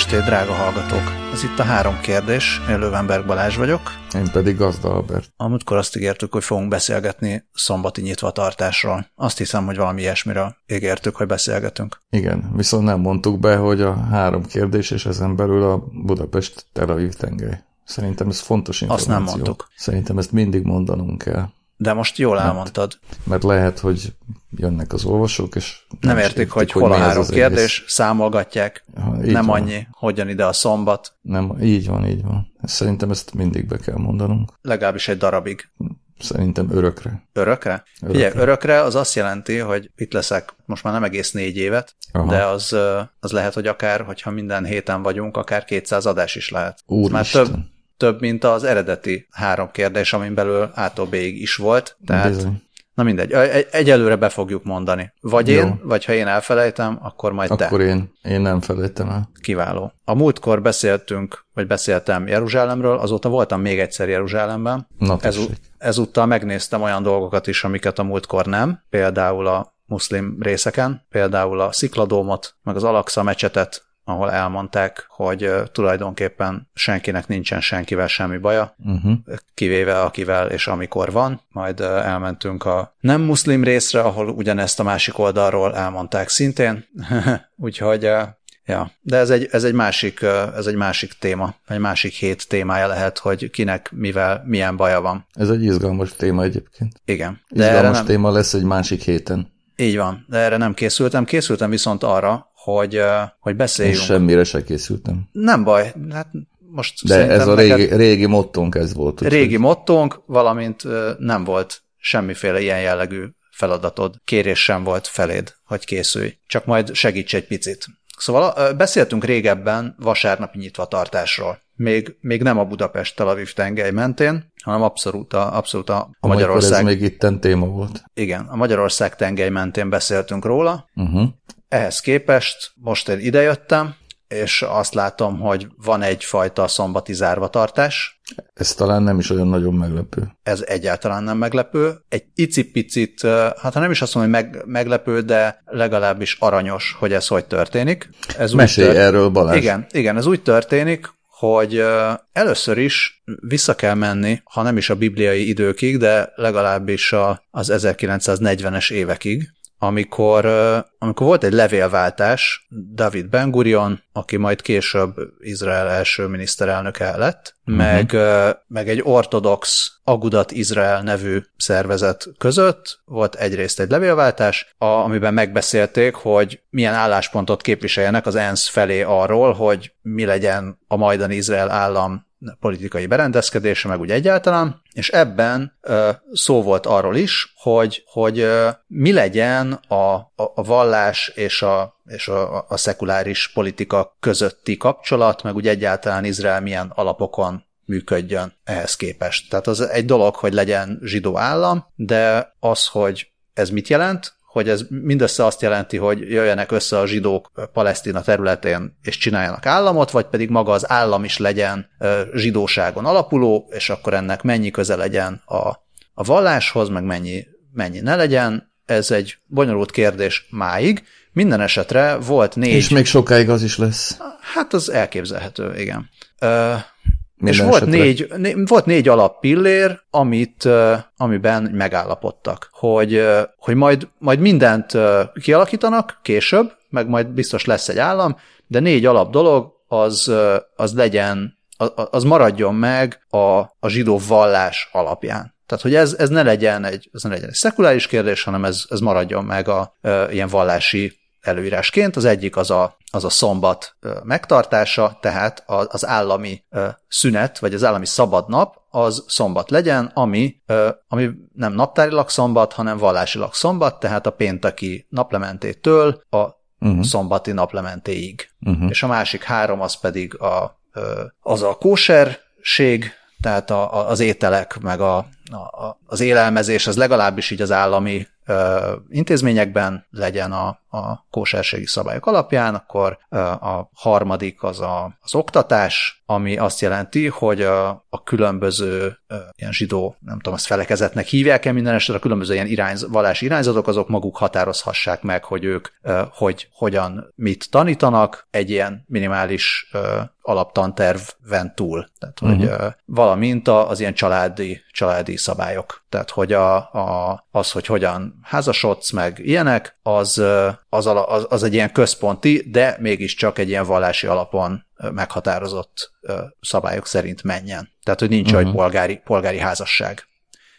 estét, drága hallgatók! Ez itt a három kérdés, én Lövenberg Balázs vagyok. Én pedig Gazda Albert. Amúgykor azt ígértük, hogy fogunk beszélgetni szombati nyitvatartásról. Azt hiszem, hogy valami ilyesmiről ígértük, hogy beszélgetünk. Igen, viszont nem mondtuk be, hogy a három kérdés, és ezen belül a Budapest Tel Aviv tengely. Szerintem ez fontos információ. Azt nem mondtuk. Szerintem ezt mindig mondanunk kell. De most jól mert, elmondtad. Mert lehet, hogy jönnek az olvasók, és nem, nem értik, értik, hogy, hogy hol a három kérdés, egész. számolgatják, ha, nem van. annyi, hogyan ide a szombat. Nem, így van, így van. Szerintem ezt mindig be kell mondanunk. Legalábbis egy darabig. Szerintem örökre. Örökre? örökre. Ugye, örökre az azt jelenti, hogy itt leszek most már nem egész négy évet, Aha. de az, az lehet, hogy akár, hogyha minden héten vagyunk, akár 200 adás is lehet. Úristen. Már több, több, mint az eredeti három kérdés, amin belül ától B-ig is volt. Tehát, Bizony. na mindegy, egy, egyelőre be fogjuk mondani. Vagy Jó. én, vagy ha én elfelejtem, akkor majd akkor te. Akkor én, én nem felejtem el. Kiváló. A múltkor beszéltünk, vagy beszéltem Jeruzsálemről, azóta voltam még egyszer Jeruzsálemben. Na, Ez, ezúttal megnéztem olyan dolgokat is, amiket a múltkor nem, például a muszlim részeken, például a Szikladómot, meg az Alaksa mecsetet, ahol elmondták, hogy tulajdonképpen senkinek nincsen senkivel semmi baja, uh-huh. kivéve akivel és amikor van. Majd elmentünk a nem muszlim részre, ahol ugyanezt a másik oldalról elmondták szintén. Úgyhogy Ja, de ez egy, ez egy másik, ez egy másik téma, egy másik hét témája lehet, hogy kinek mivel milyen baja van. Ez egy izgalmas téma egyébként. Igen. De izgalmas nem... téma lesz egy másik héten. Így van, de erre nem készültem. Készültem viszont arra, hogy, hogy beszéljünk. Én semmire se készültem. Nem baj, hát most De ez a régi, neked... régi mottónk ez volt. Úgy régi mottónk, valamint nem volt semmiféle ilyen jellegű feladatod, kérés sem volt feléd, hogy készülj. Csak majd segíts egy picit. Szóval beszéltünk régebben vasárnapi nyitvatartásról. Még, még nem a Budapest-Tel Aviv tengely mentén, hanem abszolút a, abszolút a, a Magyarország... ez még itten téma volt. Igen, a Magyarország tengely mentén beszéltünk róla. Uh-huh. Ehhez képest most én idejöttem, és azt látom, hogy van egyfajta szombati zárvatartás. Ez talán nem is olyan nagyon meglepő. Ez egyáltalán nem meglepő. Egy icipicit, hát ha nem is azt mondom, hogy meg, meglepő, de legalábbis aranyos, hogy ez hogy történik. Ez Mesélj tört... erről, Balázs. Igen, igen, ez úgy történik, hogy először is vissza kell menni, ha nem is a bibliai időkig, de legalábbis a, az 1940-es évekig, amikor, amikor volt egy levélváltás, David Ben Gurion, aki majd később Izrael első miniszterelnöke lett, uh-huh. meg, meg egy ortodox Agudat Izrael nevű szervezet között volt egyrészt egy levélváltás, a, amiben megbeszélték, hogy milyen álláspontot képviseljenek az ENSZ felé arról, hogy mi legyen a majdani Izrael állam politikai berendezkedése, meg úgy egyáltalán, és ebben ö, szó volt arról is, hogy, hogy ö, mi legyen a, a, a vallás és, a, és a, a szekuláris politika közötti kapcsolat, meg úgy egyáltalán Izrael milyen alapokon működjön ehhez képest. Tehát az egy dolog, hogy legyen zsidó állam, de az, hogy ez mit jelent, hogy ez mindössze azt jelenti, hogy jöjjenek össze a zsidók Palesztina területén és csináljanak államot, vagy pedig maga az állam is legyen zsidóságon alapuló, és akkor ennek mennyi köze legyen a, a valláshoz, meg mennyi, mennyi ne legyen. Ez egy bonyolult kérdés máig. Minden esetre volt négy... És még sokáig az is lesz. Hát az elképzelhető, igen. Minden és volt négy, né, volt négy alappillér, amit, amiben megállapodtak, hogy, hogy majd, majd mindent kialakítanak később, meg majd biztos lesz egy állam, de négy alap dolog az, az legyen, az maradjon meg a, a zsidó vallás alapján. Tehát, hogy ez, ez, ne legyen egy, ez ne legyen egy szekuláris kérdés, hanem ez, ez maradjon meg a, a ilyen vallási előírásként. Az egyik az a, az a szombat megtartása, tehát az állami szünet, vagy az állami szabad nap, az szombat legyen, ami, ami nem naptárilag szombat, hanem vallásilag szombat, tehát a pénteki naplementétől a uh-huh. szombati naplementéig. Uh-huh. És a másik három az pedig a, az a kóserség, tehát a, a, az ételek, meg a, a, az élelmezés, az legalábbis így az állami intézményekben, legyen a, a kóserségi szabályok alapján, akkor a harmadik az a, az oktatás, ami azt jelenti, hogy a, a különböző ilyen zsidó, nem tudom, azt felekezetnek hívják-e minden esetre, a különböző ilyen irányz, vallási irányzatok, azok maguk határozhassák meg, hogy ők hogy hogyan mit tanítanak egy ilyen minimális alaptanterven túl. Tehát, uh-huh. hogy mhm. valamint az ilyen családi, családi szabályok. Tehát, hogy a, a, az, hogy hogyan házasodsz, meg ilyenek, az, az, az, az egy ilyen központi, de mégiscsak egy ilyen vallási alapon meghatározott szabályok szerint menjen. Tehát, hogy nincs uh-huh. egy polgári, polgári házasság.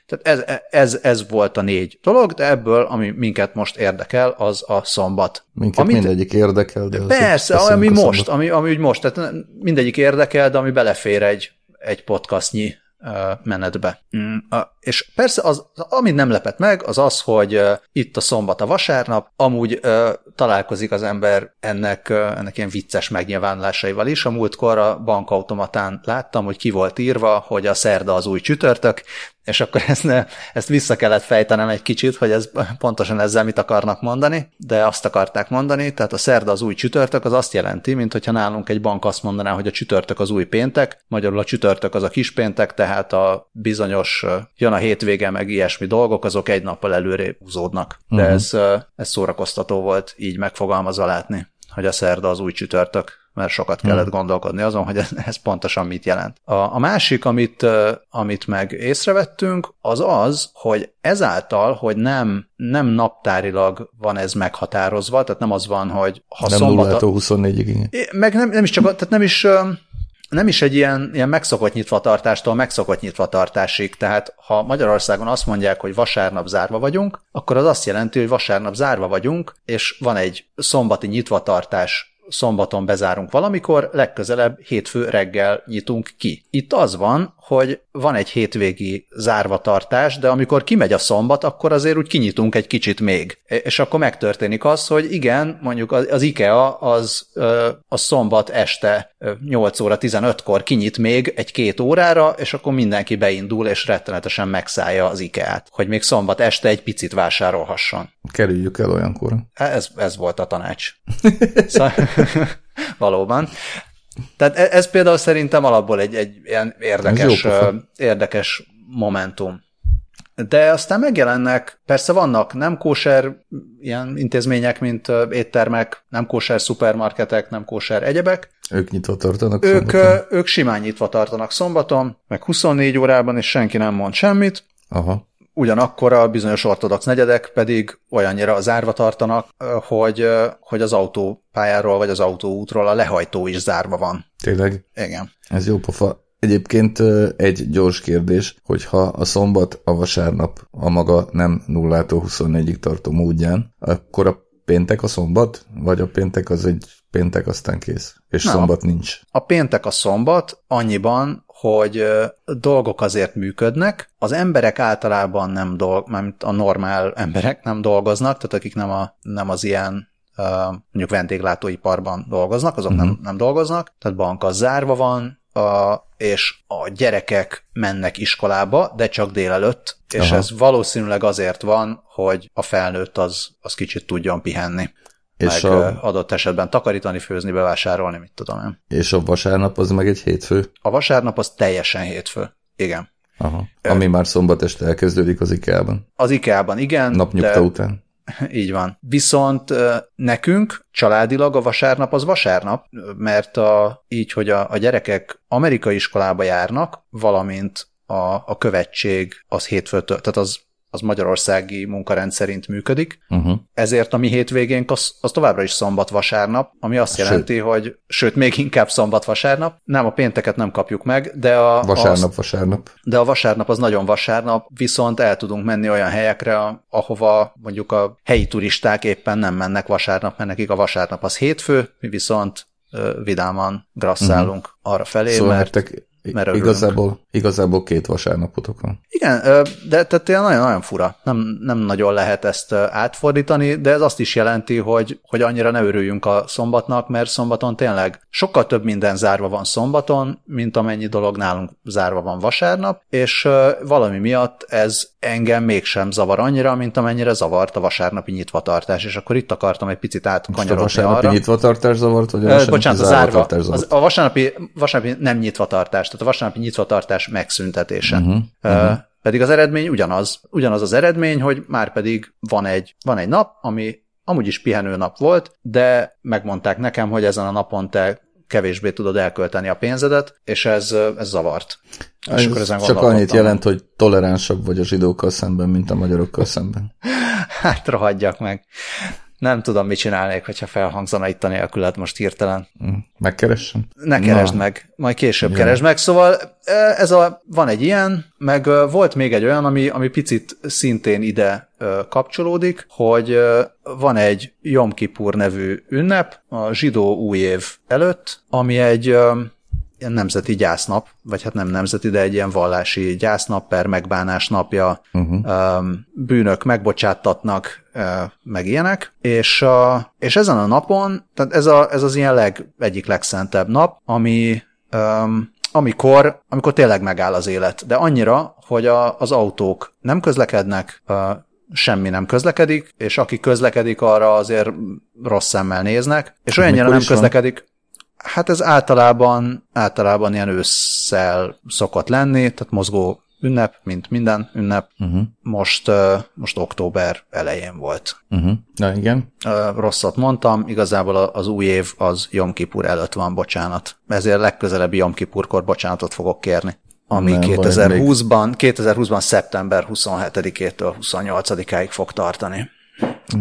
Tehát ez, ez, ez volt a négy dolog, de ebből, ami minket most érdekel, az a szombat. Minket Amit, mindegyik érdekel, de Persze, ami most, ami, ami úgy most, tehát mindegyik érdekel, de ami belefér egy, egy podcastnyi uh, men är det bär. Mm, uh, és persze, az, amit nem lepett meg, az az, hogy itt a szombat a vasárnap, amúgy találkozik az ember ennek, ennek ilyen vicces megnyilvánulásaival is. A múltkor a bankautomatán láttam, hogy ki volt írva, hogy a szerda az új csütörtök, és akkor ezt, ne, ezt vissza kellett fejtenem egy kicsit, hogy ez pontosan ezzel mit akarnak mondani, de azt akarták mondani, tehát a szerda az új csütörtök, az azt jelenti, mint hogyha nálunk egy bank azt mondaná, hogy a csütörtök az új péntek, magyarul a csütörtök az a kis péntek, tehát a bizonyos jön a hétvége, meg ilyesmi dolgok, azok egy nappal előre húzódnak. De uh-huh. ez, ez szórakoztató volt így megfogalmazva látni, hogy a szerda az új csütörtök mert sokat kellett hmm. gondolkodni azon, hogy ez, ez pontosan mit jelent. A, a másik, amit, amit meg észrevettünk, az az, hogy ezáltal, hogy nem, nem naptárilag van ez meghatározva, tehát nem az van, hogy ha nem szombat... 24-ig. Meg nem, nem is csak, tehát nem is nem is egy ilyen, ilyen megszokott nyitvatartástól megszokott nyitvatartásig, tehát ha Magyarországon azt mondják, hogy vasárnap zárva vagyunk, akkor az azt jelenti, hogy vasárnap zárva vagyunk, és van egy szombati nyitvatartás szombaton bezárunk valamikor, legközelebb hétfő reggel nyitunk ki. Itt az van, hogy van egy hétvégi zárvatartás, de amikor kimegy a szombat, akkor azért úgy kinyitunk egy kicsit még. És akkor megtörténik az, hogy igen, mondjuk az IKEA az a szombat este 8 óra 15-kor kinyit még egy-két órára, és akkor mindenki beindul, és rettenetesen megszállja az IKEA-t, hogy még szombat este egy picit vásárolhasson. Kerüljük el olyankor. Ez, ez volt a tanács. szóval, valóban. Tehát e- ez például szerintem alapból egy, egy ilyen érdekes, érdekes momentum. De aztán megjelennek, persze vannak nem kóser ilyen intézmények, mint éttermek, nem kóser szupermarketek, nem kóser egyebek. Ők nyitva tartanak ők, szombaton? Ők simán nyitva tartanak szombaton, meg 24 órában, és senki nem mond semmit. Aha ugyanakkor a bizonyos ortodox negyedek pedig olyannyira zárva tartanak, hogy, hogy az autópályáról vagy az autóútról a lehajtó is zárva van. Tényleg? Igen. Ez jó pofa. Egyébként egy gyors kérdés, hogyha a szombat, a vasárnap a maga nem 0-tól 24-ig tartó módján, akkor a péntek a szombat? Vagy a péntek az egy péntek, aztán kész? És nem, szombat nincs? A péntek a szombat annyiban, hogy dolgok azért működnek, az emberek általában nem dolg, mert a normál emberek nem dolgoznak, tehát akik nem, a, nem az ilyen mondjuk vendéglátóiparban dolgoznak, azok uh-huh. nem, mhm. nem dolgoznak, tehát bank az zárva van, a, és a gyerekek mennek iskolába, de csak délelőtt, és Aha. ez valószínűleg azért van, hogy a felnőtt az, az kicsit tudjon pihenni és meg a... adott esetben takarítani, főzni, bevásárolni, mit tudom én. És a vasárnap az meg egy hétfő? A vasárnap az teljesen hétfő. Igen. Aha. Ami Ö... már szombat este elkezdődik az IKEA-ban. Az IKEA-ban, igen. Napnyugta de... után. Így van. Viszont nekünk családilag a vasárnap az vasárnap, mert a, így, hogy a, a gyerekek amerikai iskolába járnak, valamint a, a követség az hétfőtől, tehát az az magyarországi munkarend szerint működik, uh-huh. ezért a mi hétvégénk az, az továbbra is szombat-vasárnap, ami azt sőt. jelenti, hogy sőt, még inkább szombat-vasárnap, nem a pénteket nem kapjuk meg, de a... Vasárnap-vasárnap. De a vasárnap az nagyon vasárnap, viszont el tudunk menni olyan helyekre, ahova mondjuk a helyi turisták éppen nem mennek vasárnap, mert nekik a vasárnap az hétfő, mi viszont vidáman grasszálunk uh-huh. arra felé, szóval mert... Nektek mert örülünk. Igazából, igazából két vasárnapotok van. Igen, de tehát nagyon-nagyon fura. Nem, nem nagyon lehet ezt átfordítani, de ez azt is jelenti, hogy, hogy annyira ne örüljünk a szombatnak, mert szombaton tényleg sokkal több minden zárva van szombaton, mint amennyi dolog nálunk zárva van vasárnap, és valami miatt ez engem mégsem zavar annyira, mint amennyire zavart a vasárnapi nyitvatartás, és akkor itt akartam egy picit átkanyarodni a vasárnapi arra. nyitvatartás zavart, vagy a vasárnapi Bocsánat, a zárva zavart? Az, a vasárnapi, vasárnapi nem nyitvatartás, tehát a vasárnapi nyitvatartás megszüntetése. Uh-huh, uh-huh. Pedig az eredmény ugyanaz. Ugyanaz az eredmény, hogy már pedig van egy, van egy nap, ami amúgy is pihenő nap volt, de megmondták nekem, hogy ezen a napon te kevésbé tudod elkölteni a pénzedet, és ez, ez zavart. És akkor ezen csak annyit jelent, hogy toleránsabb vagy a zsidókkal szemben, mint a magyarokkal szemben. hát rohadjak meg. Nem tudom, mit csinálnék, hogyha felhangzana itt a nélkület most hirtelen. Mm. Megkeressem? Ne keresd Na. meg, majd később ja. keresd meg. Szóval ez a, van egy ilyen, meg volt még egy olyan, ami, ami picit szintén ide kapcsolódik, hogy van egy Jom Kippur nevű ünnep a zsidó új év előtt, ami egy ilyen nemzeti gyásznap, vagy hát nem nemzeti, de egy ilyen vallási gyásznap per megbánás napja, uh-huh. bűnök megbocsáttatnak, meg ilyenek, és, és ezen a napon, tehát ez, a, ez az ilyen leg, egyik legszentebb nap, ami amikor, amikor tényleg megáll az élet, de annyira, hogy a, az autók nem közlekednek, semmi nem közlekedik, és aki közlekedik, arra azért rossz szemmel néznek, és olyannyira nem közlekedik, Hát ez általában, általában ilyen ősszel szokott lenni, tehát mozgó ünnep, mint minden ünnep. Uh-huh. Most, most október elején volt. Uh-huh. Na igen. Rosszat mondtam, igazából az új év az Jom Kipur előtt van, bocsánat. Ezért legközelebbi Jom Kipurkor bocsánatot fogok kérni. Ami Nem, 2020-ban, 2020-ban szeptember 27-től 28-áig fog tartani.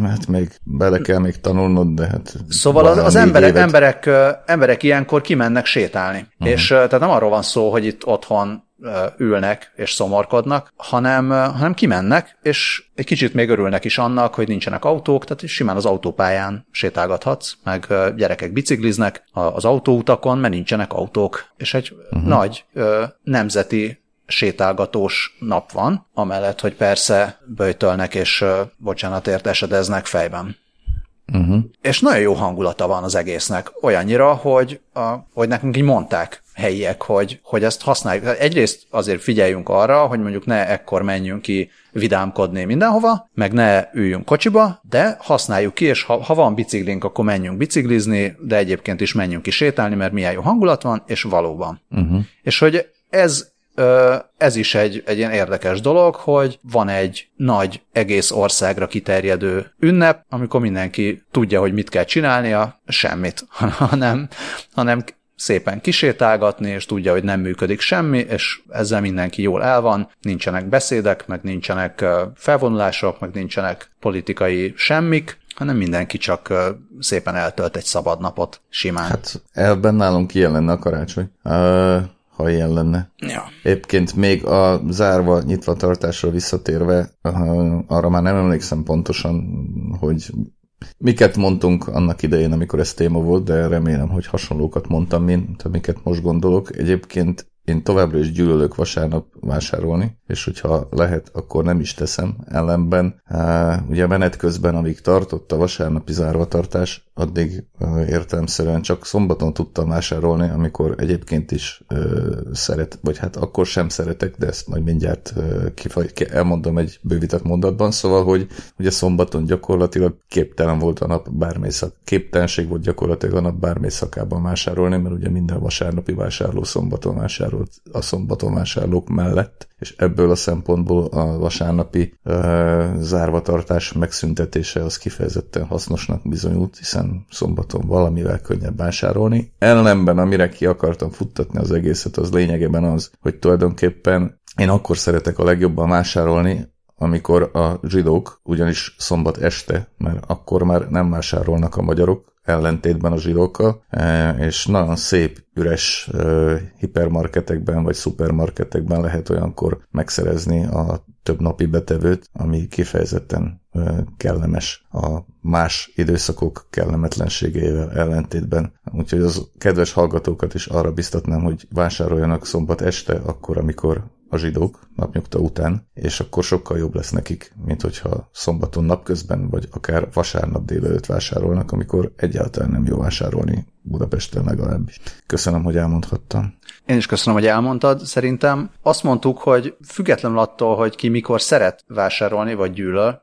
Hát még bele kell még tanulnod, de hát... Szóval az, az emberek, emberek, emberek ilyenkor kimennek sétálni. Uh-huh. És tehát nem arról van szó, hogy itt otthon ülnek és szomorkodnak, hanem, hanem kimennek, és egy kicsit még örülnek is annak, hogy nincsenek autók, tehát simán az autópályán sétálgathatsz, meg gyerekek bicikliznek az autóutakon, mert nincsenek autók, és egy uh-huh. nagy nemzeti sétálgatós nap van, amellett, hogy persze böjtölnek és bocsánatért esedeznek fejben. Uh-huh. És nagyon jó hangulata van az egésznek, olyannyira, hogy, a, hogy nekünk így mondták helyiek, hogy, hogy ezt használjuk. Egyrészt azért figyeljünk arra, hogy mondjuk ne ekkor menjünk ki vidámkodni mindenhova, meg ne üljünk kocsiba, de használjuk ki, és ha, ha van biciklink, akkor menjünk biciklizni, de egyébként is menjünk ki sétálni, mert milyen jó hangulat van, és valóban. Uh-huh. És hogy ez ez is egy, egy ilyen érdekes dolog, hogy van egy nagy, egész országra kiterjedő ünnep, amikor mindenki tudja, hogy mit kell csinálnia, semmit, hanem, hanem szépen kisétálgatni, és tudja, hogy nem működik semmi, és ezzel mindenki jól el van, nincsenek beszédek, meg nincsenek felvonulások, meg nincsenek politikai semmik, hanem mindenki csak szépen eltölt egy szabad napot simán. Hát elben nálunk ilyen lenne a karácsony. Uh ha ilyen lenne. Ja. Éppként még a zárva, nyitva tartásra visszatérve, arra már nem emlékszem pontosan, hogy miket mondtunk annak idején, amikor ez téma volt, de remélem, hogy hasonlókat mondtam, mint amiket most gondolok. Egyébként én továbbra is gyűlölök vasárnap vásárolni, és hogyha lehet, akkor nem is teszem. Ellenben ugye menet közben, amíg tartott a vasárnapi zárvatartás, addig értelemszerűen csak szombaton tudtam vásárolni, amikor egyébként is szeret, vagy hát akkor sem szeretek, de ezt majd mindjárt kifaj, elmondom egy bővített mondatban, szóval, hogy ugye szombaton gyakorlatilag képtelen volt a nap bármely szak, képtelenség volt gyakorlatilag a nap bármely szakában vásárolni, mert ugye minden vasárnapi vásárló szombaton vásárolt a szombaton vásárlók mellett, és ebből a szempontból a vasárnapi uh, zárvatartás megszüntetése az kifejezetten hasznosnak bizonyult, hiszen szombaton valamivel könnyebb vásárolni. Ellenben, amire ki akartam futtatni az egészet, az lényegében az, hogy tulajdonképpen én akkor szeretek a legjobban vásárolni, amikor a zsidók, ugyanis szombat este, mert akkor már nem vásárolnak a magyarok, ellentétben a zsidókkal, és nagyon szép üres hipermarketekben vagy szupermarketekben lehet olyankor megszerezni a több napi betevőt, ami kifejezetten kellemes a más időszakok kellemetlenségeivel ellentétben. Úgyhogy az kedves hallgatókat is arra biztatnám, hogy vásároljanak szombat este, akkor, amikor a zsidók napnyugta után, és akkor sokkal jobb lesz nekik, mint hogyha szombaton napközben, vagy akár vasárnap délelőtt vásárolnak, amikor egyáltalán nem jó vásárolni Budapesten legalábbis. Köszönöm, hogy elmondhattam. Én is köszönöm, hogy elmondtad. Szerintem azt mondtuk, hogy függetlenül attól, hogy ki mikor szeret vásárolni, vagy gyűlöl,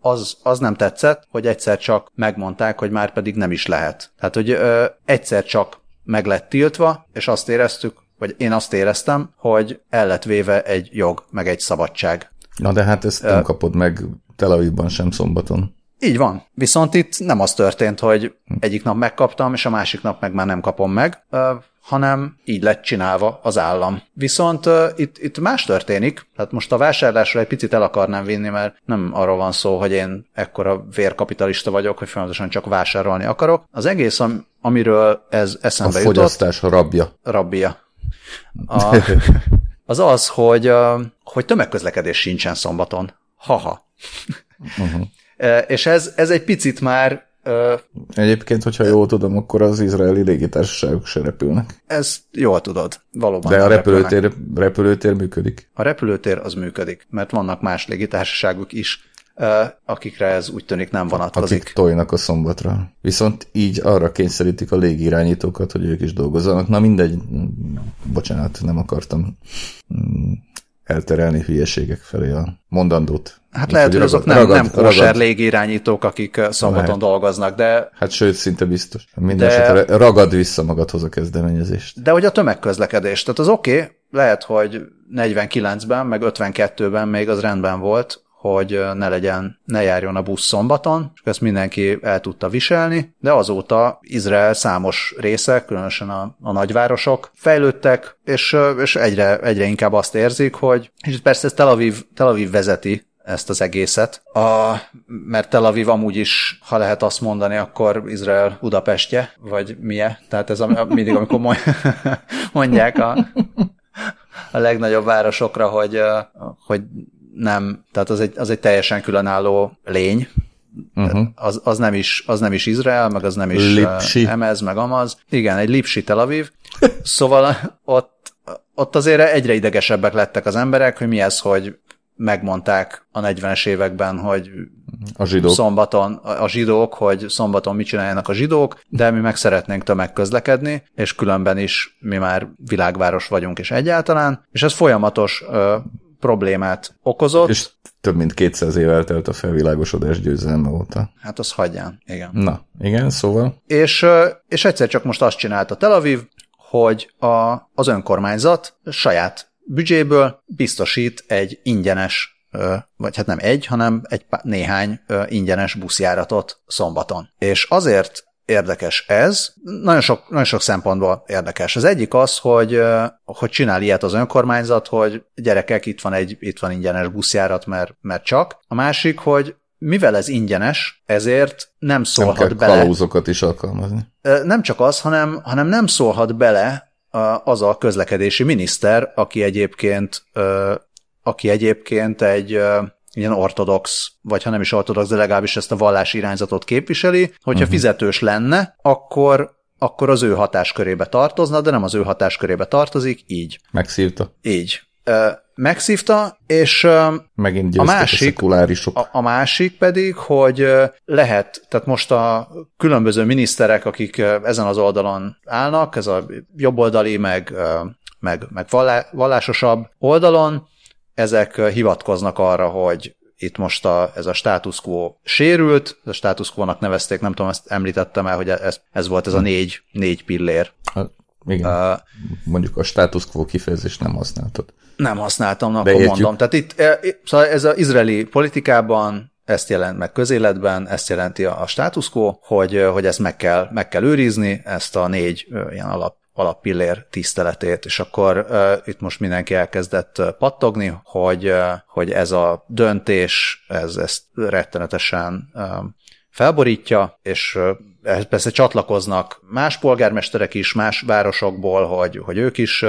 az, az nem tetszett, hogy egyszer csak megmondták, hogy már pedig nem is lehet. Tehát, hogy egyszer csak meg lett tiltva, és azt éreztük, vagy én azt éreztem, hogy el lett véve egy jog, meg egy szabadság. Na de hát ezt nem kapod meg Tel Avivban sem szombaton. Így van. Viszont itt nem az történt, hogy egyik nap megkaptam, és a másik nap meg már nem kapom meg, hanem így lett csinálva az állam. Viszont itt, itt más történik, tehát most a vásárlásra egy picit el akarnám vinni, mert nem arról van szó, hogy én ekkora vérkapitalista vagyok, hogy folyamatosan csak vásárolni akarok. Az egész, amiről ez eszembe a jutott... A fogyasztás rabja. Rabja. A, az az, hogy, hogy tömegközlekedés sincsen szombaton. Haha. Uh-huh. És ez, ez egy picit már Egyébként, hogyha jól tudom, akkor az izraeli légitársaságok se repülnek. Ez jól tudod, valóban. De a repülőtér, repülőtér működik. A repülőtér az működik, mert vannak más légitársaságok is, akikre ez úgy tűnik nem vonatkozik. Akik tojnak a szombatra. Viszont így arra kényszerítik a légirányítókat, hogy ők is dolgozzanak. Na mindegy, bocsánat, nem akartam mm, elterelni hülyeségek felé a mondandót. Hát lehet, hogy azok nem, ragad, nem kóser légirányítók, akik szombaton lehet. dolgoznak, de... Hát sőt, szinte biztos. Minden de... esetre ragad vissza magadhoz a kezdeményezést. De hogy a tömegközlekedés, tehát az oké, okay, lehet, hogy 49-ben, meg 52-ben még az rendben volt, hogy ne legyen, ne járjon a busz szombaton, és ezt mindenki el tudta viselni, de azóta Izrael számos része, különösen a, a nagyvárosok fejlődtek, és, és egyre, egyre inkább azt érzik, hogy, és persze ez Tel Aviv, Tel Aviv vezeti ezt az egészet. A, mert Tel Aviv amúgy is, ha lehet azt mondani, akkor Izrael Budapestje, vagy milyen. Tehát ez a, mindig, amikor mondják a, a legnagyobb városokra, hogy, hogy nem, tehát az egy, az egy teljesen különálló lény, uh-huh. az, az, nem is, az nem is Izrael, meg az nem is Lipsi. Emez, meg Amaz. Igen, egy Lipsi Tel Aviv. Szóval ott, ott azért egyre idegesebbek lettek az emberek, hogy mi ez, hogy megmondták a 40-es években, hogy a zsidók. szombaton a zsidók, hogy szombaton mit csináljanak a zsidók, de mi meg szeretnénk tömegközlekedni, és különben is mi már világváros vagyunk, és egyáltalán, és ez folyamatos ö, problémát okozott. És több mint 200 év eltelt a felvilágosodás győzelme óta. Hát az hagyján, igen. Na, igen, szóval. És, és egyszer csak most azt csinálta Tel Aviv, hogy a, az önkormányzat saját büdzséből biztosít egy ingyenes vagy hát nem egy, hanem egy néhány ingyenes buszjáratot szombaton. És azért érdekes ez. Nagyon sok, nagyon sok szempontból érdekes. Az egyik az, hogy, hogy csinál ilyet az önkormányzat, hogy gyerekek, itt van egy itt van ingyenes buszjárat, mert, mert csak. A másik, hogy mivel ez ingyenes, ezért nem szólhat nem kell bele. kalózokat is alkalmazni. Nem csak az, hanem, hanem nem szólhat bele az a közlekedési miniszter, aki egyébként aki egyébként egy ilyen ortodox, vagy ha nem is ortodox, de legalábbis ezt a vallási irányzatot képviseli, hogyha uh-huh. fizetős lenne, akkor akkor az ő hatáskörébe tartozna, de nem az ő hatáskörébe tartozik, így. Megszívta. Így. megszívta, és Megint a másik, a, a, a másik pedig, hogy lehet, tehát most a különböző miniszterek, akik ezen az oldalon állnak, ez a jobboldali, meg, meg, meg vallásosabb oldalon, ezek hivatkoznak arra, hogy itt most a, ez a status quo sérült, a status quo-nak nevezték, nem tudom, ezt említettem el, hogy ez, ez volt ez a négy, négy pillér. Hát, igen, uh, mondjuk a status quo kifejezést nem használtad. Nem használtam, na, akkor értjük. mondom. Tehát itt, szóval ez az izraeli politikában ezt jelent meg közéletben, ezt jelenti a status quo, hogy, hogy ezt meg kell, meg kell őrizni, ezt a négy ilyen alap alappillér tiszteletét, és akkor uh, itt most mindenki elkezdett pattogni, hogy, uh, hogy ez a döntés, ez ezt rettenetesen uh, felborítja, és, uh, persze csatlakoznak más polgármesterek is, más városokból, hogy, hogy ők is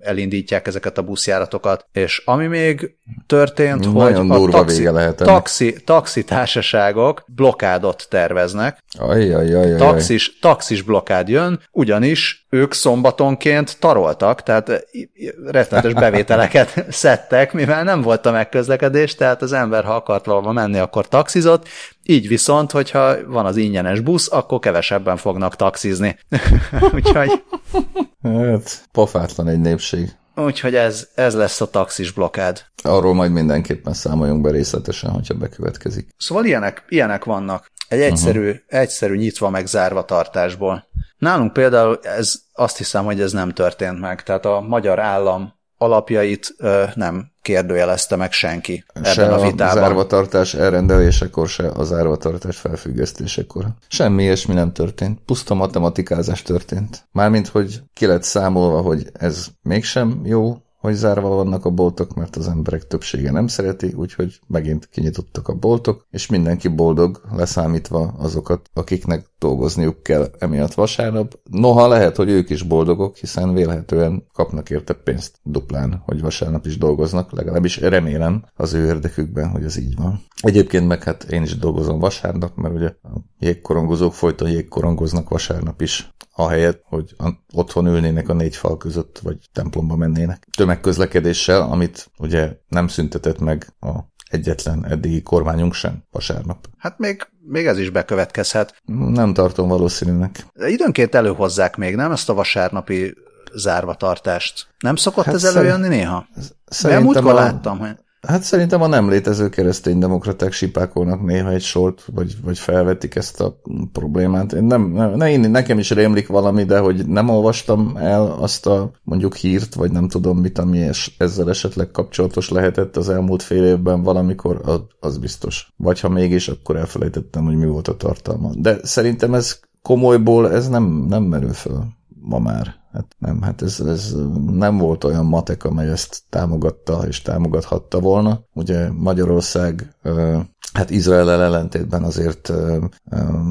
elindítják ezeket a buszjáratokat, és ami még történt, Nagyon hogy a taxi, taxi, taxi társaságok blokádot terveznek. Ajjajajaj. Taxis, taxis blokád jön, ugyanis ők szombatonként taroltak, tehát rettenetes bevételeket szedtek, mivel nem volt a megközlekedés, tehát az ember, ha akart valahol menni, akkor taxizott, így viszont, hogyha van az ingyenes busz, akkor kevesebben fognak taxizni. Úgyhogy... Hát, pofátlan egy népség. Úgyhogy ez, ez lesz a taxis blokád. Arról majd mindenképpen számoljunk be részletesen, hogyha bekövetkezik. Szóval ilyenek, ilyenek vannak. Egy egyszerű, uh-huh. egyszerű nyitva meg zárva tartásból. Nálunk például ez, azt hiszem, hogy ez nem történt meg. Tehát a magyar állam alapjait ö, nem kérdőjelezte meg senki ebben se a vitában. a zárvatartás elrendelésekor, se a zárvatartás felfüggesztésekor. Semmi ilyesmi nem történt. Puszta matematikázás történt. Mármint, hogy ki lett számolva, hogy ez mégsem jó, hogy zárva vannak a boltok, mert az emberek többsége nem szereti, úgyhogy megint kinyitottak a boltok, és mindenki boldog, leszámítva azokat, akiknek dolgozniuk kell emiatt vasárnap. Noha lehet, hogy ők is boldogok, hiszen vélhetően kapnak érte pénzt duplán, hogy vasárnap is dolgoznak, legalábbis remélem az ő érdekükben, hogy ez így van. Egyébként meg hát én is dolgozom vasárnap, mert ugye a jégkorongozók folyton jégkorongoznak vasárnap is ahelyett, hogy otthon ülnének a négy fal között, vagy templomba mennének. Tömegközlekedéssel, amit ugye nem szüntetett meg a egyetlen eddigi kormányunk sem vasárnap. Hát még, még ez is bekövetkezhet. Nem tartom valószínűnek. Időnként előhozzák még, nem ezt a vasárnapi zárvatartást. Nem szokott hát ez előjönni néha? Szerintem a... láttam, hogy Hát szerintem a nem létező kereszténydemokraták sipákolnak néha egy sort, vagy, vagy felvetik ezt a problémát. Én nem, nem, ne, nekem is rémlik valami, de hogy nem olvastam el azt a mondjuk hírt, vagy nem tudom mit, ami es, ezzel esetleg kapcsolatos lehetett az elmúlt fél évben valamikor, az, az biztos. Vagy ha mégis, akkor elfelejtettem, hogy mi volt a tartalma. De szerintem ez komolyból ez nem, nem merül föl ma már. Hát nem, hát ez, ez nem volt olyan matek, amely ezt támogatta és támogathatta volna. Ugye Magyarország hát Izrael ellentétben azért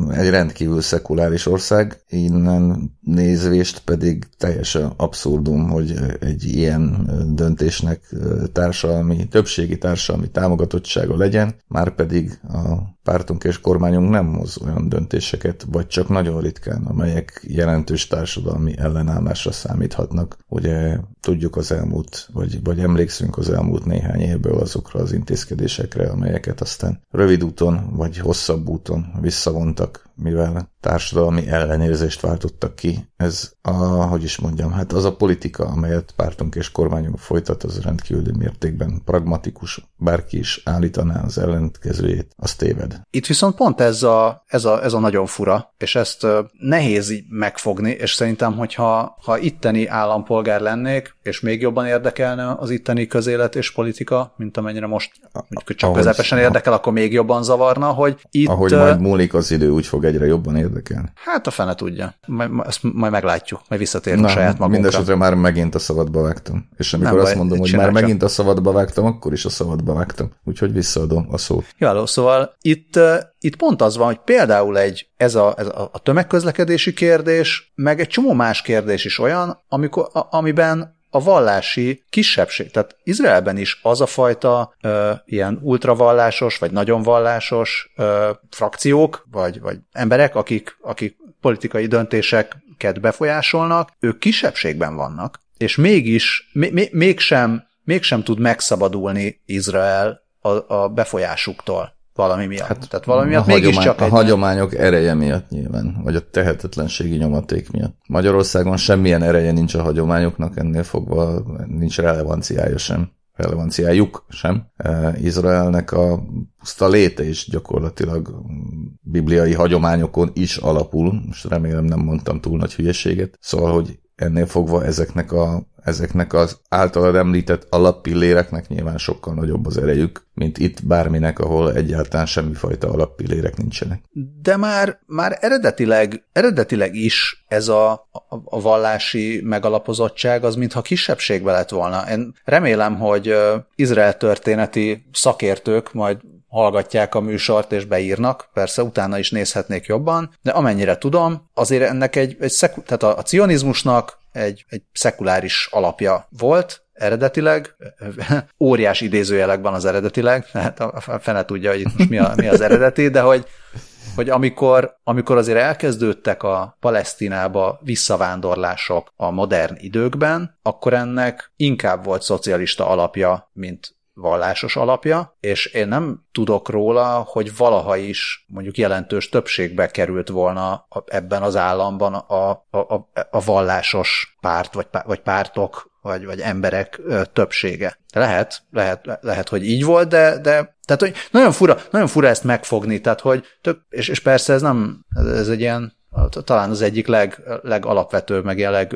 egy rendkívül szekuláris ország, innen nézvést pedig teljesen abszurdum, hogy egy ilyen döntésnek társadalmi, többségi társadalmi támogatottsága legyen, már pedig a pártunk és kormányunk nem hoz olyan döntéseket, vagy csak nagyon ritkán, amelyek jelentős társadalmi ellenállásra számíthatnak. Ugye tudjuk az elmúlt, vagy, vagy emlékszünk az elmúlt néhány évből azokra az intézkedésekre, amelyeket aztán rövid úton, vagy hosszabb úton visszavontak mivel társadalmi ellenérzést váltottak ki. Ez a, hogy is mondjam, hát az a politika, amelyet pártunk és kormányunk folytat, az rendkívüli mértékben pragmatikus, bárki is állítaná az ellentkezőjét, az téved. Itt viszont pont ez a, ez a, ez a nagyon fura, és ezt nehéz megfogni, és szerintem, hogyha ha itteni állampolgár lennék, és még jobban érdekelne az itteni közélet és politika, mint amennyire most csak ahogy, közepesen érdekel, akkor még jobban zavarna, hogy itt... Ahogy majd múlik az idő, úgy fog egyre jobban érdekelni. Hát a fene tudja. Majd, ezt majd meglátjuk, majd visszatérünk Na, saját magunkra. Mindenesetre már megint a szabadba vágtam. És amikor Nem azt baj, mondom, hogy már csak. megint a szabadba vágtam, akkor is a szabadba vágtam. Úgyhogy visszaadom a szót. Jó, szóval itt, itt pont az van, hogy például egy, ez, a, ez a, a tömegközlekedési kérdés, meg egy csomó más kérdés is olyan, amikor, a, amiben a vallási kisebbség. Tehát Izraelben is az a fajta ö, ilyen ultravallásos, vagy nagyon vallásos ö, frakciók, vagy, vagy emberek, akik, akik politikai döntéseket befolyásolnak, ők kisebbségben vannak, és mégis, még, mégsem, mégsem tud megszabadulni Izrael a, a befolyásuktól valami miatt. Hát Tehát valami miatt mégiscsak A egy hagyományok ereje miatt nyilván, vagy a tehetetlenségi nyomaték miatt. Magyarországon semmilyen ereje nincs a hagyományoknak, ennél fogva nincs relevanciája sem relevanciájuk sem. E, Izraelnek a puszta léte is gyakorlatilag bibliai hagyományokon is alapul, most remélem nem mondtam túl nagy hülyeséget, szóval, hogy ennél fogva ezeknek a ezeknek az általad említett alappilléreknek nyilván sokkal nagyobb az erejük, mint itt bárminek, ahol egyáltalán semmifajta alappillérek nincsenek. De már, már eredetileg, eredetileg is ez a, a, a vallási megalapozottság az mintha kisebbségbe lett volna. Én remélem, hogy Izrael történeti szakértők majd hallgatják a műsort és beírnak, persze utána is nézhetnék jobban, de amennyire tudom, azért ennek egy, egy szeku, tehát a, a cionizmusnak egy, egy szekuláris alapja volt, eredetileg, óriás idézőjelekben az eredetileg, tehát a fene tudja, hogy itt most mi, a, mi az eredeti, de hogy, hogy amikor, amikor azért elkezdődtek a Palesztinába visszavándorlások a modern időkben, akkor ennek inkább volt szocialista alapja, mint vallásos alapja, és én nem tudok róla, hogy valaha is mondjuk jelentős többségbe került volna ebben az államban a, a, a, a vallásos párt, vagy, vagy pártok, vagy, vagy emberek többsége. Lehet, lehet, lehet, hogy így volt, de, de tehát, hogy nagyon fura, nagyon fura ezt megfogni, tehát, hogy tök, és, és persze ez nem, ez egy ilyen, talán az egyik leg, legalapvetőbb, meg ilyen leg,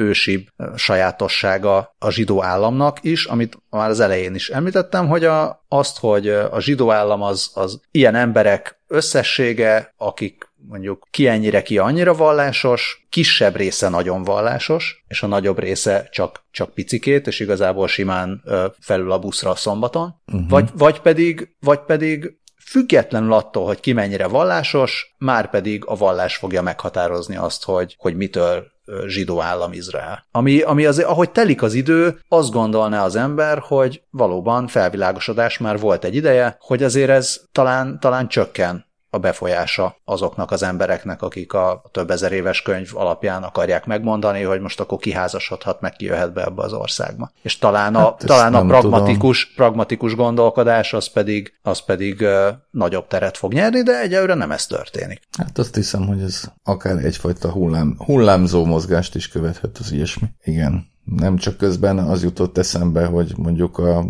ősibb sajátossága a zsidó államnak is, amit már az elején is említettem, hogy a, azt, hogy a zsidó állam az, az ilyen emberek összessége, akik mondjuk ki ennyire, ki annyira vallásos, kisebb része nagyon vallásos, és a nagyobb része csak, csak picikét, és igazából simán felül a buszra a szombaton, uh-huh. vagy, vagy, pedig, vagy pedig függetlenül attól, hogy ki mennyire vallásos, már pedig a vallás fogja meghatározni azt, hogy, hogy mitől zsidó állam Izrael. Ami, ami azért, ahogy telik az idő, azt gondolná az ember, hogy valóban felvilágosodás már volt egy ideje, hogy azért ez talán, talán csökken a befolyása azoknak az embereknek, akik a több ezer éves könyv alapján akarják megmondani, hogy most akkor kiházasodhat, meg kijöhet be ebbe az országba. És talán a, hát talán a pragmatikus, pragmatikus gondolkodás az pedig, az pedig uh, nagyobb teret fog nyerni, de egyelőre nem ez történik. Hát azt hiszem, hogy ez akár egyfajta hullám, hullámzó mozgást is követhet az ilyesmi. Igen. Nem csak közben az jutott eszembe, hogy mondjuk a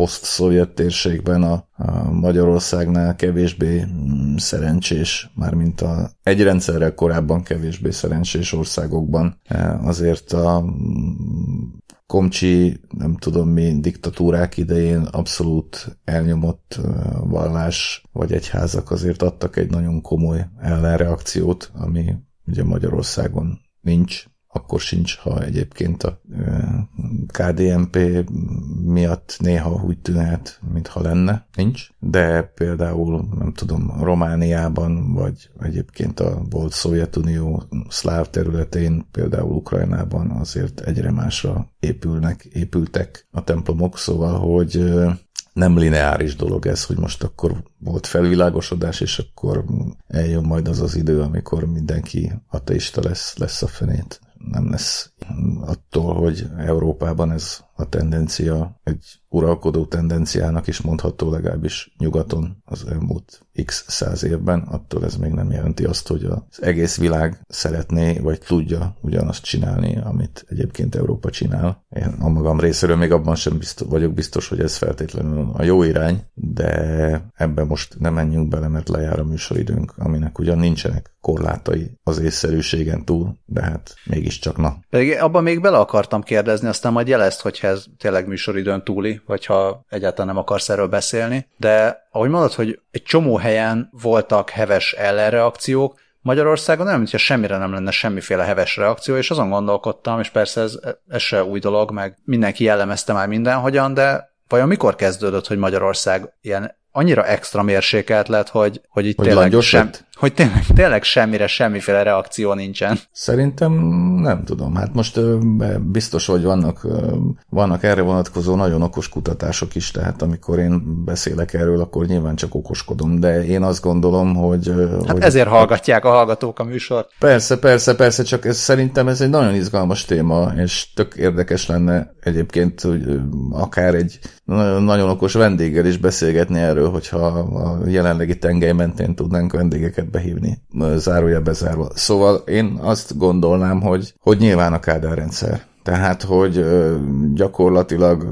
poszt-szovjet térségben a, a Magyarországnál kevésbé mm, szerencsés, mármint a egy rendszerrel korábban kevésbé szerencsés országokban. E, azért a mm, komcsi, nem tudom mi, diktatúrák idején abszolút elnyomott e, vallás vagy egyházak azért adtak egy nagyon komoly ellenreakciót, ami ugye Magyarországon nincs, akkor sincs, ha egyébként a KDNP miatt néha úgy tűnhet, mintha lenne, nincs, de például, nem tudom, Romániában, vagy egyébként a volt Szovjetunió szláv területén, például Ukrajnában azért egyre másra épülnek, épültek a templomok, szóval, hogy nem lineáris dolog ez, hogy most akkor volt felvilágosodás, és akkor eljön majd az az idő, amikor mindenki ateista lesz, lesz a fenét nem lesz attól, hogy Európában ez a tendencia egy uralkodó tendenciának is mondható legalábbis nyugaton az elmúlt x száz évben, attól ez még nem jelenti azt, hogy az egész világ szeretné, vagy tudja ugyanazt csinálni, amit egyébként Európa csinál. Én a magam részéről még abban sem biztos, vagyok biztos, hogy ez feltétlenül a jó irány, de ebben most nem menjünk bele, mert lejár a műsoridőnk, aminek ugyan nincsenek korlátai az észszerűségen túl, de hát mégiscsak na. Pedig abban még bele akartam kérdezni, aztán majd jelezt, hogyha ez tényleg műsoridőn túli, vagy ha egyáltalán nem akarsz erről beszélni, de ahogy mondod, hogy egy csomó helyen voltak heves ellenreakciók, Magyarországon nem, mintha semmire nem lenne semmiféle heves reakció, és azon gondolkodtam, és persze ez, ez se új dolog, meg mindenki jellemezte már mindenhogyan, de vajon mikor kezdődött, hogy Magyarország ilyen annyira extra mérsékelt lett, hogy, hogy itt hogy tényleg, sem, hogy tényleg, tényleg semmire, semmiféle reakció nincsen. Szerintem nem tudom. Hát most biztos, hogy vannak, vannak erre vonatkozó nagyon okos kutatások is, tehát amikor én beszélek erről, akkor nyilván csak okoskodom, de én azt gondolom, hogy... Hát hogy, ezért hallgatják a hallgatók a műsort. Persze, persze, persze, csak ez, szerintem ez egy nagyon izgalmas téma, és tök érdekes lenne egyébként, hogy akár egy nagyon, okos vendéggel is beszélgetni erről, hogyha a jelenlegi tengely mentén tudnánk vendégeket behívni, zárója bezárva. Szóval én azt gondolnám, hogy, hogy nyilván a Kádár rendszer. Tehát, hogy gyakorlatilag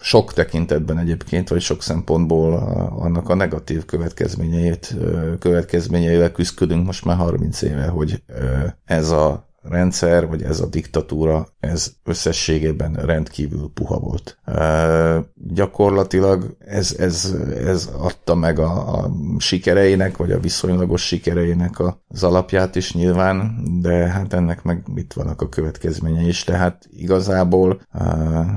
sok tekintetben egyébként, vagy sok szempontból annak a negatív következményeit, következményeivel küzdködünk most már 30 éve, hogy ez a rendszer, vagy ez a diktatúra, ez összességében rendkívül puha volt. E, gyakorlatilag ez, ez, ez adta meg a, a sikereinek, vagy a viszonylagos sikereinek az alapját is nyilván, de hát ennek meg itt vannak a következményei is, tehát igazából e,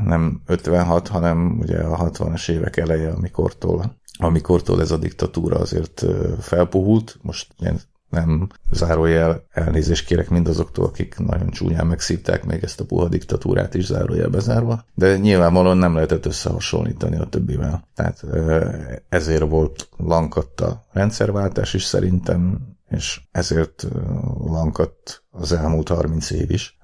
nem 56, hanem ugye a 60-as évek eleje, amikortól amikortól ez a diktatúra azért felpuhult, most ilyen nem zárójel elnézést kérek mindazoktól, akik nagyon csúnyán megszívták még ezt a puha diktatúrát is zárójel bezárva, de nyilvánvalóan nem lehetett összehasonlítani a többivel. Tehát ezért volt lankadt a rendszerváltás is szerintem, és ezért lankadt az elmúlt 30 év is.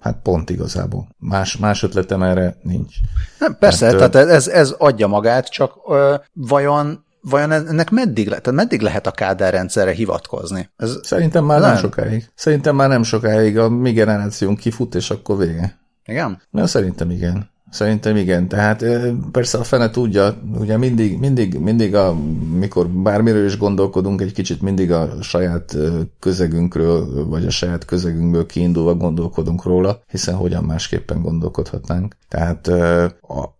Hát pont igazából. Más, más ötletem erre nincs. Nem, persze, hát, tehát ez, ez adja magát, csak ö, vajon vajon ennek meddig, le, tehát meddig lehet a Kádár rendszerre hivatkozni? Ez Szerintem már nem, nem sokáig. Szerintem már nem sokáig. A mi generációnk kifut, és akkor vége. Igen? Na, szerintem igen. Szerintem igen. Tehát persze a fene tudja, ugye mindig, mindig, mindig a, mikor bármiről is gondolkodunk, egy kicsit mindig a saját közegünkről, vagy a saját közegünkből kiindulva gondolkodunk róla, hiszen hogyan másképpen gondolkodhatnánk. Tehát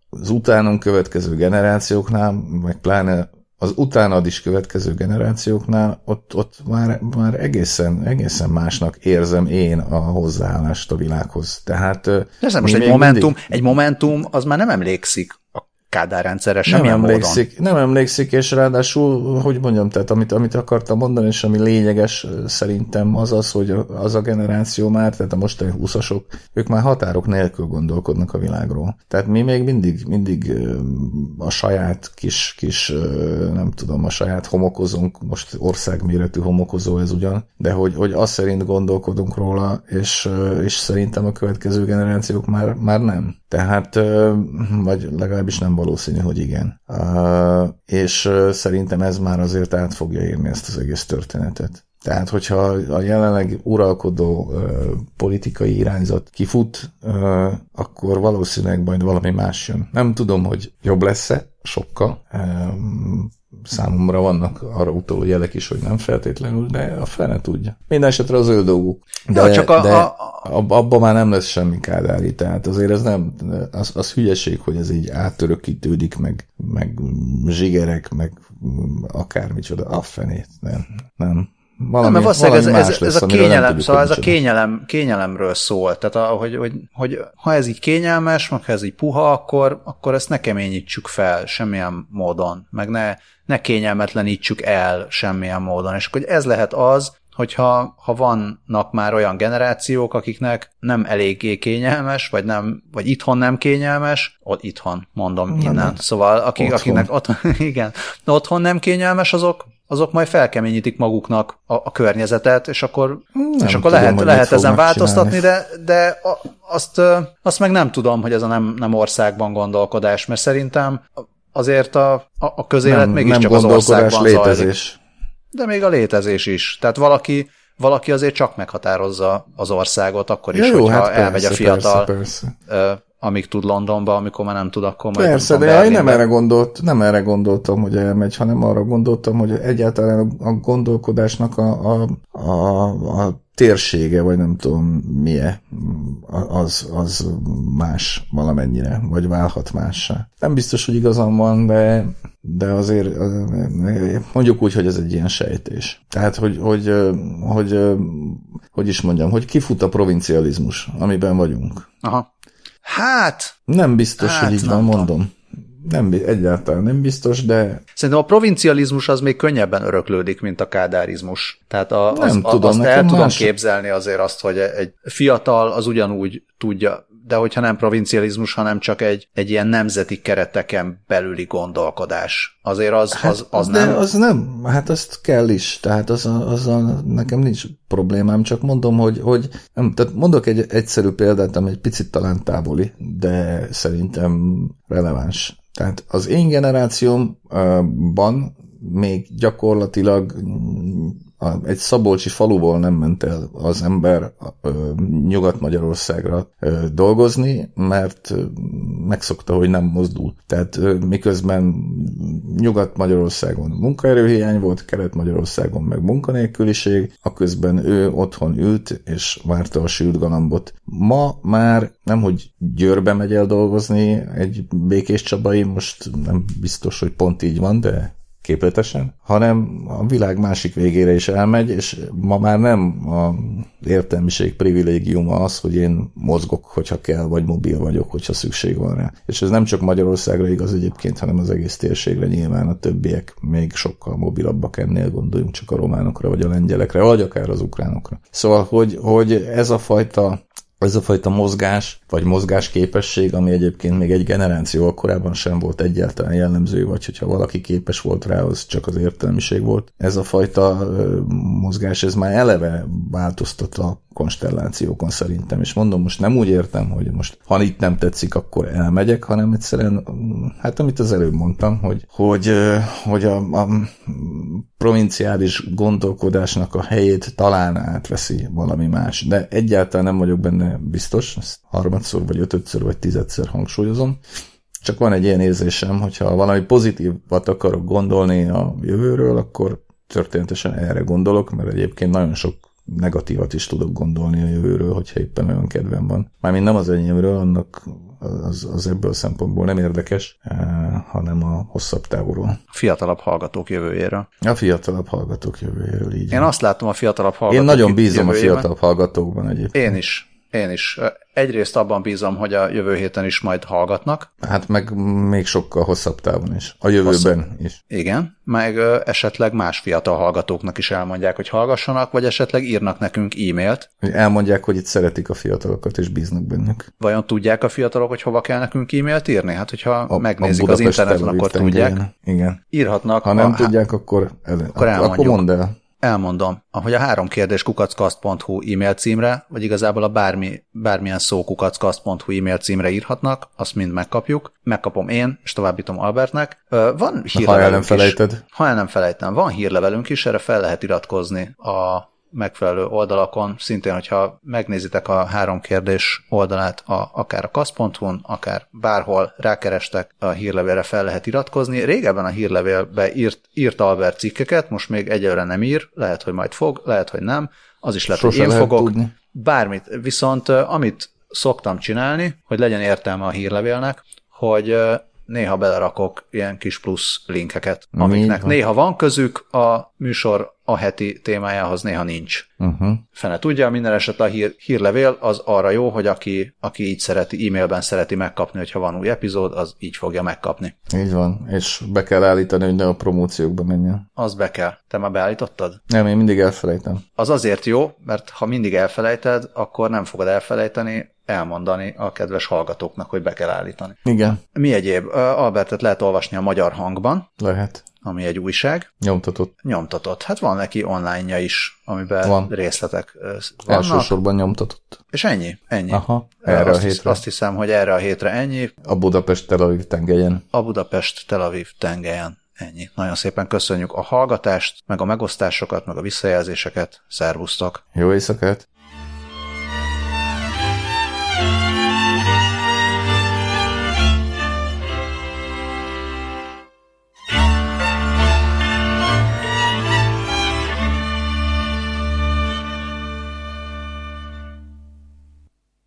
az utánunk következő generációknál, meg pláne az utánad is következő generációknál ott, ott már, már egészen, egészen másnak érzem én a hozzáállást a világhoz. Tehát Ez most egy momentum, mindig... egy momentum az már nem emlékszik a Kádár rendszerre semmilyen nem emlékszik, módon. Nem emlékszik, és ráadásul, hogy mondjam, tehát amit, amit akartam mondani, és ami lényeges szerintem az az, hogy az a generáció már, tehát a mostani húszasok, ők már határok nélkül gondolkodnak a világról. Tehát mi még mindig, mindig a saját kis, kis nem tudom, a saját homokozónk, most országméretű homokozó ez ugyan, de hogy, hogy azt szerint gondolkodunk róla, és, és szerintem a következő generációk már, már nem. Tehát, vagy legalábbis nem valószínű, hogy igen. És szerintem ez már azért át fogja érni ezt az egész történetet. Tehát, hogyha a jelenleg uralkodó politikai irányzat kifut, akkor valószínűleg majd valami más jön. Nem tudom, hogy jobb lesz-e, sokkal számomra vannak arra utaló jelek is, hogy nem feltétlenül, de a fene tudja. Minden esetre az ő dolguk. De, ja, csak a, de a, abban már nem lesz semmi kádári, tehát azért ez nem, az, az hülyeség, hogy ez így áttörökítődik, meg, meg zsigerek, meg akármicsoda, a fenét, nem, nem. Valami, nem, mert valami ez, ez, lesz, ez a kényelem, szóval ez a kényelem, kényelemről szól. Tehát, hogy, hogy, hogy, ha ez így kényelmes, meg ha ez így puha, akkor, akkor ezt ne keményítsük fel semmilyen módon, meg ne, ne kényelmetlenítsük el semmilyen módon. És akkor ez lehet az, hogyha ha vannak már olyan generációk, akiknek nem eléggé kényelmes, vagy, nem, vagy itthon nem kényelmes, ott itthon, mondom nem, innen. Nem. Szóval akik, otthon. akiknek otthon, igen, otthon nem kényelmes, azok azok majd felkeményítik maguknak a, a környezetet, és akkor, nem és akkor tudom, lehet, lehet ezen változtatni, de, de azt, azt meg nem tudom, hogy ez a nem, nem országban gondolkodás, mert szerintem azért a, a közélet nem, mégiscsak nem az országban létezés. zajlik. De még a létezés is. Tehát valaki, valaki azért csak meghatározza az országot, akkor is, ja, jó, hogyha hát persze, elmegy a fiatal persze, persze amíg tud Londonba, amikor már nem tud, akkor majd Persze, de én nem erre, gondolt, nem erre gondoltam, hogy elmegy, hanem arra gondoltam, hogy egyáltalán a gondolkodásnak a, a, a, a térsége, vagy nem tudom milyen, az, az más valamennyire, vagy válhat mássá. Nem biztos, hogy igazam van, de, de azért mondjuk úgy, hogy ez egy ilyen sejtés. Tehát, hogy, hogy, hogy, hogy is mondjam, hogy kifut a provincializmus, amiben vagyunk. Aha. Hát... Nem biztos, hát, hogy így van, mondom. Nem, egyáltalán nem biztos, de... Szerintem a provincializmus az még könnyebben öröklődik, mint a kádárizmus. Tehát a, az, nem tudom, azt el tudom más... képzelni azért azt, hogy egy fiatal az ugyanúgy tudja, de hogyha nem provincializmus, hanem csak egy, egy ilyen nemzeti kereteken belüli gondolkodás. Azért az, hát, az, az, az nem... De az nem, hát azt kell is, tehát az, az a, nekem nincs problémám, csak mondom, hogy, hogy nem, tehát mondok egy egyszerű példát, ami egy picit talán távoli, de szerintem releváns. Tehát az én generációmban még gyakorlatilag a, egy szabolcsi faluból nem ment el az ember Nyugat-Magyarországra dolgozni, mert megszokta, hogy nem mozdul. Tehát miközben Nyugat-Magyarországon munkaerőhiány volt, Kelet-Magyarországon meg munkanélküliség, aközben ő otthon ült, és várta a sült galambot. Ma már nem, hogy Győrbe megy el dolgozni egy békés csabai, most nem biztos, hogy pont így van, de képletesen, hanem a világ másik végére is elmegy, és ma már nem a értelmiség privilégiuma az, hogy én mozgok, hogyha kell, vagy mobil vagyok, hogyha szükség van rá. És ez nem csak Magyarországra igaz egyébként, hanem az egész térségre nyilván a többiek még sokkal mobilabbak ennél, gondoljunk csak a románokra, vagy a lengyelekre, vagy akár az ukránokra. Szóval, hogy, hogy ez a fajta ez a fajta mozgás, vagy mozgásképesség, ami egyébként még egy generáció korábban sem volt egyáltalán jellemző, vagy hogyha valaki képes volt rá, az csak az értelmiség volt. Ez a fajta mozgás, ez már eleve változtat a konstellációkon szerintem, és mondom, most nem úgy értem, hogy most ha itt nem tetszik, akkor elmegyek, hanem egyszerűen, hát amit az előbb mondtam, hogy, hogy, hogy a, a provinciális gondolkodásnak a helyét talán átveszi valami más, de egyáltalán nem vagyok benne biztos, ezt harmadszor, vagy ötödször, vagy tizedszer hangsúlyozom, csak van egy ilyen érzésem, hogyha valami pozitívat akarok gondolni a jövőről, akkor történetesen erre gondolok, mert egyébként nagyon sok negatívat is tudok gondolni a jövőről, hogyha éppen olyan kedvem van. Mármint nem az enyémről, annak az, az ebből szempontból nem érdekes, eh, hanem a hosszabb távúról. A fiatalabb hallgatók jövőjéről. A fiatalabb hallgatók jövőjéről, így. Én azt látom a fiatalabb hallgatók Én nagyon bízom jövőjében. a fiatalabb hallgatókban egyébként. Én is. Én is. Egyrészt abban bízom, hogy a jövő héten is majd hallgatnak. Hát meg még sokkal hosszabb távon is. A jövőben hosszabb. is. Igen, meg esetleg más fiatal hallgatóknak is elmondják, hogy hallgassanak, vagy esetleg írnak nekünk e-mailt. Elmondják, hogy itt szeretik a fiatalokat, és bíznak bennük. Vajon tudják a fiatalok, hogy hova kell nekünk e-mailt írni? Hát, hogyha a, megnézik a az interneten, akkor tudják. Igen. Írhatnak. Ha nem a, tudják, akkor, el, akkor, akkor mondd el elmondom, ahogy a három kérdés kukackast.hu e-mail címre, vagy igazából a bármi, bármilyen szó kukackast.hu e-mail címre írhatnak, azt mind megkapjuk. Megkapom én, és továbbítom Albertnek. Van hírlevelünk Ha el nem felejted. Is. Ha el nem felejtem. Van hírlevelünk is, erre fel lehet iratkozni a megfelelő oldalakon, szintén, hogyha megnézitek a három kérdés oldalát, a, akár a kasz.hu-n, akár bárhol rákerestek, a hírlevélre fel lehet iratkozni. Régebben a hírlevélbe írt, írt Albert cikkeket, most még egyelőre nem ír, lehet, hogy majd fog, lehet, hogy nem, az is lehet, Sose hogy én fogok. Tudni. Bármit. Viszont amit szoktam csinálni, hogy legyen értelme a hírlevélnek, hogy néha belerakok ilyen kis plusz linkeket, amiknek néha van közük a műsor a heti témájához, néha nincs. Uh-huh. Fene tudja, minden esetre a hír, hírlevél az arra jó, hogy aki, aki így szereti, e-mailben szereti megkapni, hogyha van új epizód, az így fogja megkapni. Így van, és be kell állítani, hogy ne a promóciókba menjen. Az be kell. Te már beállítottad? Nem, én mindig elfelejtem. Az azért jó, mert ha mindig elfelejted, akkor nem fogod elfelejteni, elmondani a kedves hallgatóknak, hogy be kell állítani. Igen. Mi egyéb? Albertet lehet olvasni a magyar hangban. Lehet. Ami egy újság. Nyomtatott. Nyomtatott. Hát van neki online-ja is, amiben van. részletek vannak. Elsősorban nyomtatott. És ennyi? Ennyi. Aha, erre azt a hétre. Azt hiszem, hogy erre a hétre ennyi. A Budapest-Tel Aviv tengelyen. A Budapest-Tel Aviv tengelyen. Ennyi. Nagyon szépen köszönjük a hallgatást, meg a megosztásokat, meg a visszajelzéseket. Szervusztok! Jó éjszakát!